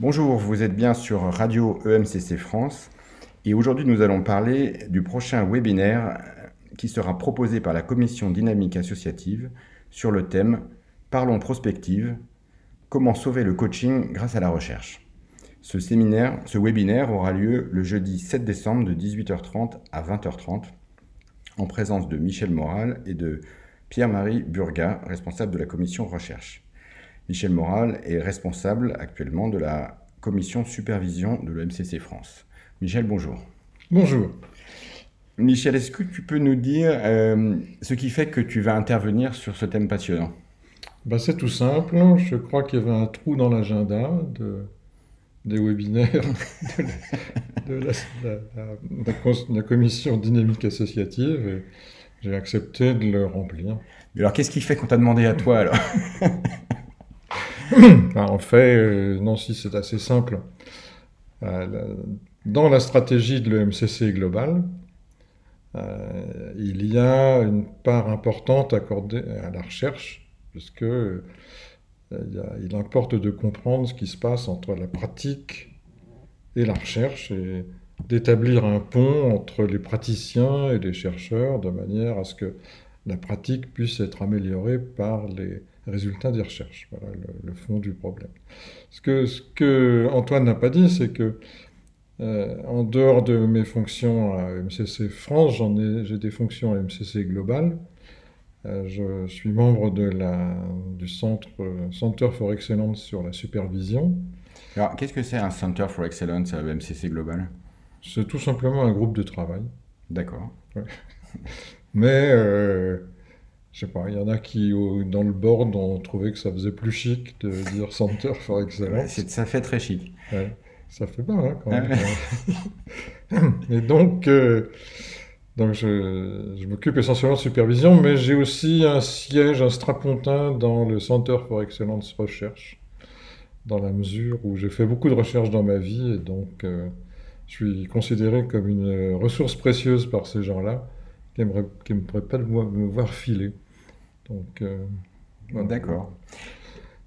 Bonjour, vous êtes bien sur Radio EMCC France et aujourd'hui nous allons parler du prochain webinaire qui sera proposé par la Commission dynamique associative sur le thème Parlons prospective, comment sauver le coaching grâce à la recherche. Ce séminaire, ce webinaire aura lieu le jeudi 7 décembre de 18h30 à 20h30 en présence de Michel Moral et de Pierre-Marie Burga, responsable de la commission recherche. Michel Moral est responsable actuellement de la commission supervision de l'OMCC France. Michel, bonjour. Bonjour. Michel, est-ce que tu peux nous dire euh, ce qui fait que tu vas intervenir sur ce thème passionnant? Bah, C'est tout simple. Je crois qu'il y avait un trou dans l'agenda de, des webinaires de, la, commission dynamique associative et j'ai accepté de le remplir. Mais alors, qu'est-ce qui fait qu'on t'a demandé à toi alors? En fait, euh, non, si c'est assez simple. Euh, dans la stratégie de l'EMCC global, euh, il y a une part importante accordée à la recherche, puisque il importe de comprendre ce qui se passe entre la pratique et la recherche et d'établir un pont entre les praticiens et les chercheurs de manière à ce que la pratique puisse être améliorée par les résultats des recherches. Voilà le, fond du problème. Ce que, ce que Antoine n'a pas dit, c'est que euh, en dehors de mes fonctions à MCC France, j'en ai, j'ai des fonctions à MCC Global. Euh, je suis membre de la, du centre Center for Excellence sur la supervision. Alors, qu'est-ce que c'est un Center for Excellence à MCC Global? C'est tout simplement un groupe de travail. D'accord. Mais, euh, je sais pas, il y en a qui, dans le board, ont trouvé que ça faisait plus chic de dire Center for Excellence. ça fait très chic. ça fait pas, hein, quand même. Et donc, euh, donc je, je m'occupe essentiellement de supervision, mais j'ai aussi un siège, un strapontin dans le Center for Excellence Recherche, dans la mesure où j'ai fait beaucoup de recherches dans ma vie, et donc euh, je suis considéré comme une ressource précieuse par ces gens-là qui ne pourraient pas me voir filer. Donc, euh, D'accord.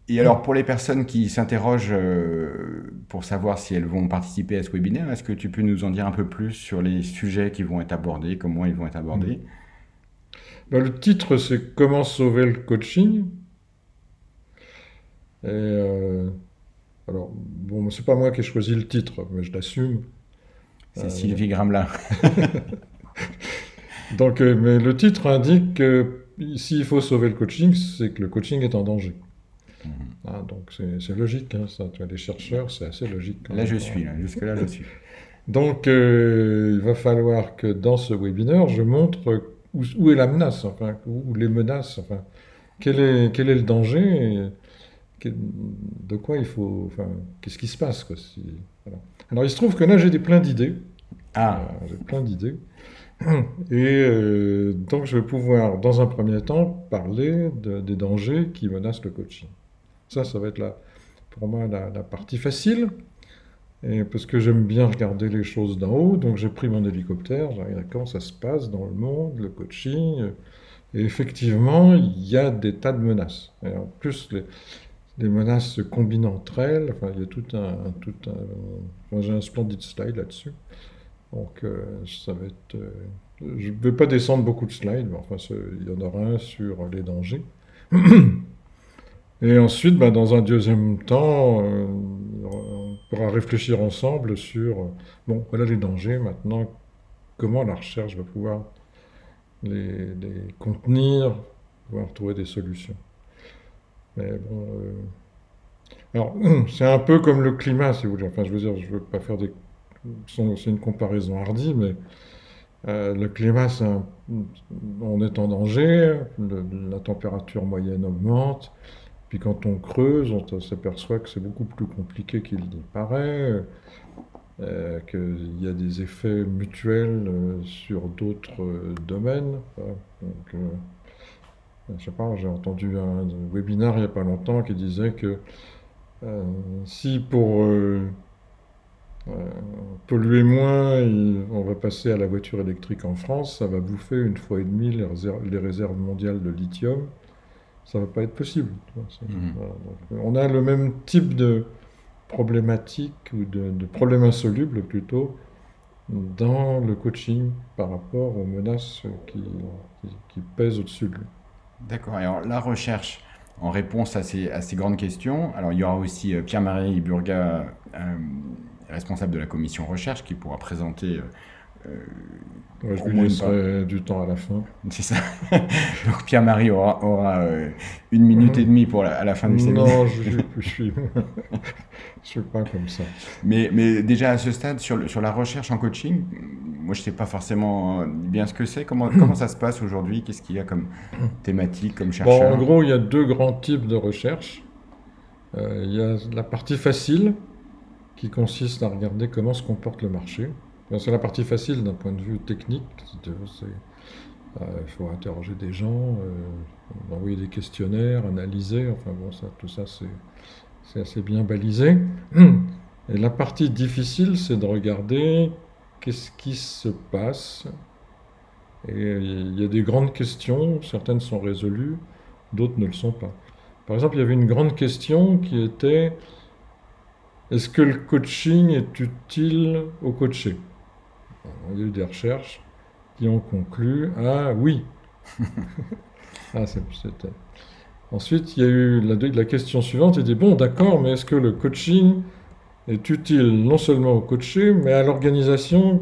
Et alors, pour les personnes qui s'interrogent euh, pour savoir si elles vont participer à ce webinaire, est-ce que tu peux nous en dire un peu plus sur les sujets qui vont être abordés, comment ils vont être abordés? Ben, Le titre, c'est Comment sauver le coaching Et euh, alors, bon, c'est pas moi qui ai choisi le titre, mais je l'assume. C'est Sylvie Gramelin. Donc, euh, mais le titre indique que s'il faut sauver le coaching, c'est que le coaching est en danger. Mhm. Ah, donc c'est logique, hein, ça. les chercheurs, c'est assez logique. Là, je suis, jusque-là, je suis. Donc, euh, il va falloir que dans ce webinaire, je montre où, est la menace, enfin, où les menaces, enfin, quel est, quel est le danger, de quoi il faut, enfin, qu'est-ce qui se passe, quoi, Alors, il se trouve que là, j'ai plein d'idées. Ah. j'ai plein d'idées. Et euh, donc, je vais pouvoir, dans un premier temps, parler des dangers qui menacent le coaching. Ça, ça va être la, pour moi la, partie facile, parce que j'aime bien regarder les choses d'en haut. Donc, j'ai pris mon hélicoptère, j'ai regardé comment ça se passe dans le monde, le coaching. Et effectivement, il y a des tas de menaces. Et en plus, les, menaces se combinent entre elles. Enfin, il y a tout un. Tout un j'ai un splendide slide là-dessus. Donc, euh, ça va être. Euh, je ne vais pas descendre beaucoup de slides, mais enfin, il y en aura un sur les dangers. Et ensuite, bah, dans un deuxième temps, euh, on pourra réfléchir ensemble sur, bon, voilà les dangers, maintenant, comment la recherche va pouvoir les, contenir, pouvoir trouver des solutions. Mais bon, alors, c'est un peu comme le climat, si vous voulez. Enfin, je veux dire, je ne veux pas faire des c'est une comparaison hardie, mais euh, le climat, on est en danger, la température moyenne augmente, puis quand on creuse, on s'aperçoit que c'est beaucoup plus compliqué qu'il n'y paraît, euh, qu'il y a des effets mutuels euh, sur d'autres domaines. Donc, je sais pas, j'ai entendu un webinaire il n'y a pas longtemps qui disait que si pour polluer moins, on va passer à la voiture électrique en France, ça va bouffer une fois et demie les réserves, mondiales de lithium. Ça va pas être possible. Mhm. on a le même type de problématiques ou de, problèmes insolubles plutôt dans le coaching par rapport aux menaces qui, qui, pèsent au-dessus de lui. D'accord. Alors la recherche en réponse à ces, à ces, grandes questions, alors il y aura aussi euh, Pierre-Marie Burga, euh, responsable de la commission recherche, qui pourra présenter euh, je lui laisserai du temps à la fin. C'est ça. Donc Pierre-Marie aura, aura euh, une minute et demie pour à la fin du séminaire. Non, je ne suis, suis, pas comme ça. Mais, mais déjà à ce stade, sur, sur la recherche en coaching, moi je ne sais pas forcément bien ce que c'est. Comment, comment ça se passe aujourd'hui? Qu'est-ce qu'il y a comme thématique, comme chercheur bon, En gros, il y a deux grands types de recherche. Euh, il y a la partie facile, qui consiste à regarder comment se comporte le marché. C'est la partie facile d'un point de vue technique. Euh, il faut interroger des gens, euh, envoyer des questionnaires, analyser. Enfin bon, tout ça, c'est assez bien balisé. Et la partie difficile, c'est de regarder qu'est-ce qui se passe. Et il y a des grandes questions, certaines sont résolues, d'autres ne le sont pas. Par exemple, il y avait une grande question qui était est-ce que le coaching est utile au coaché? Il y a eu des recherches qui ont conclu Ah oui ah, Ensuite, il y a eu la, la question suivante il dit Bon, d'accord, mais est-ce que le coaching est utile non seulement au coaché, mais à l'organisation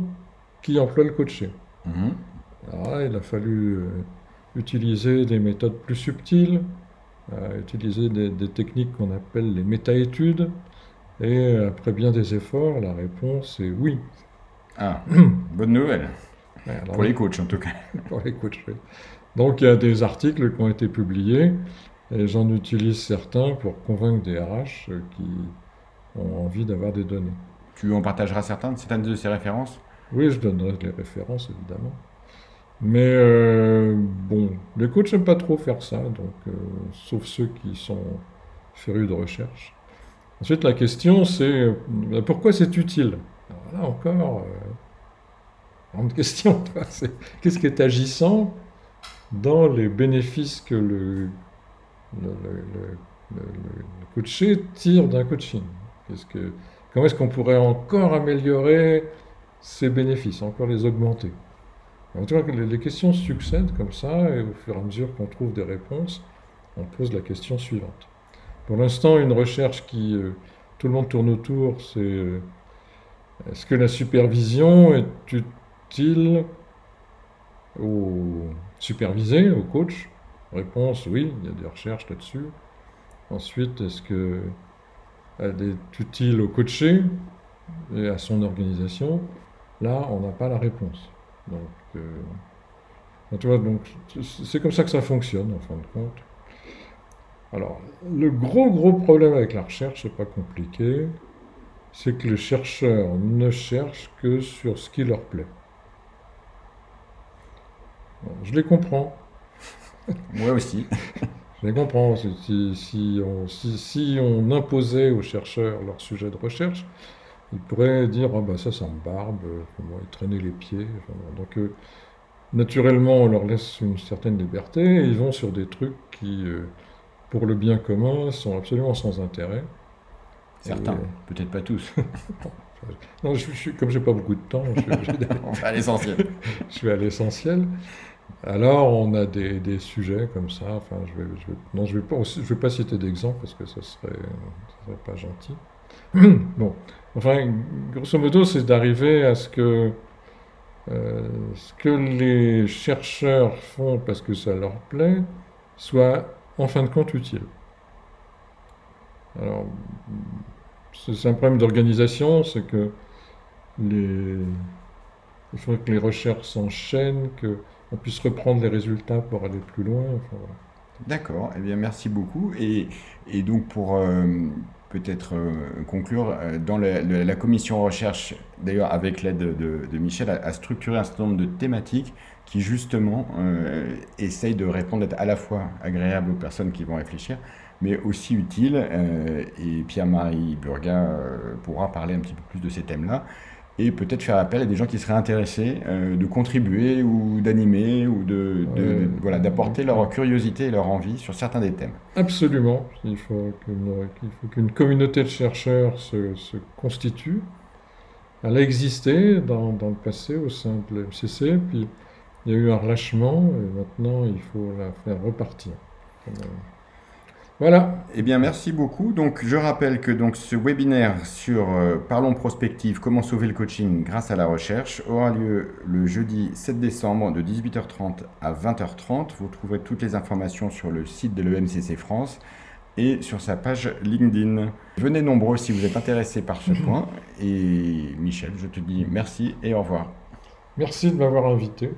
qui emploie le coaché? Mhm. ah, Il a fallu euh, utiliser des méthodes plus subtiles, euh, utiliser des, des techniques qu'on appelle les méta-études. Et après bien des efforts, la réponse est oui. Ah, bonne nouvelle. pour les coachs en tout cas. pour les coachs, oui. Donc il y a des articles qui ont été publiés et j'en utilise certains pour convaincre des RH qui ont envie d'avoir des données. Tu en partageras certains, certaines de ces références? Oui, je donnerai les références évidemment. Mais euh, bon, les coachs n'aiment pas trop faire ça, donc euh, sauf ceux qui sont férus de recherche. Ensuite, la question c'est euh, pourquoi c'est utile? Là encore, euh, grande question. Qu'est-ce qui est agissant dans les bénéfices que le, coaché tire d'un coaching? Comment est-ce qu'on pourrait encore améliorer ces bénéfices, encore les augmenter? En tout cas, les questions succèdent comme ça, et au fur et à mesure qu'on trouve des réponses, on pose la question suivante. Pour l'instant, une recherche qui euh, tout le monde tourne autour, c'est euh, est-ce que la supervision est utile au supervisé, au coach? Réponse oui, il y a des recherches là-dessus. Ensuite, est-ce qu'elle est utile au coaché et à son organisation? Là, on n'a pas la réponse. Donc, euh, donc c'est comme ça que ça fonctionne en fin de compte. Alors, le gros gros problème avec la recherche, c'est pas compliqué, c'est que les chercheurs ne cherchent que sur ce qui leur plaît. Je les comprends. Moi aussi. Je les comprends. Si, on, imposait aux chercheurs leur sujet de recherche, ils pourraient dire Ah, bah ça, ça me barbe, ils traîner les pieds. donc, euh, naturellement, on leur laisse une certaine liberté et ils vont sur des trucs qui, euh, pour le bien commun, sont absolument sans intérêt. Certains, peut-être pas tous. non, je, je, comme j'ai pas beaucoup de temps, je, on va à l'essentiel. je vais à l'essentiel. Alors, on a des, des, sujets comme ça. Enfin, je vais, je non, je vais pas, je vais pas citer d'exemples parce que ça serait, ça serait pas gentil. bon, enfin, grosso modo, c'est d'arriver à ce que euh, ce que les chercheurs font parce que ça leur plaît soit en fin de compte utile. Alors, c'est un problème d'organisation, c'est que les, il faut que les recherches s'enchaînent, qu'on puisse reprendre les résultats pour aller plus loin. D'accord, eh bien merci beaucoup. Et, et donc pour euh, peut-être euh, conclure, euh, dans la, commission recherche, d'ailleurs avec l'aide de, Michel, a, structuré un certain nombre de thématiques qui justement essayent de répondre à la fois agréable aux personnes qui vont réfléchir, mais aussi utile. Euh, et Pierre-Marie Burga euh, pourra parler un petit peu plus de ces thèmes-là. Et peut-être faire appel à des gens qui seraient intéressés euh, de contribuer ou d'animer ou de, de- Ouais. de- voilà, d'apporter leur curiosité et leur envie sur certains des thèmes. Absolument. Il faut qu'une communauté de chercheurs se, se constitue. Elle a existé dans, dans le passé au sein de l'MCC, puis il y a eu un relâchement, et maintenant il faut la faire repartir. Voilà. Eh bien, merci beaucoup. Donc, je rappelle que donc, ce webinaire sur euh, Parlons prospective, comment sauver le coaching grâce à la recherche aura lieu le jeudi 7 décembre de 18h30 à 20h30. Vous trouverez toutes les informations sur le site de l'EMCC France et sur sa page LinkedIn. Venez nombreux si vous êtes intéressés par ce point. Et Michel, je te dis merci et au revoir. Merci de m'avoir invité.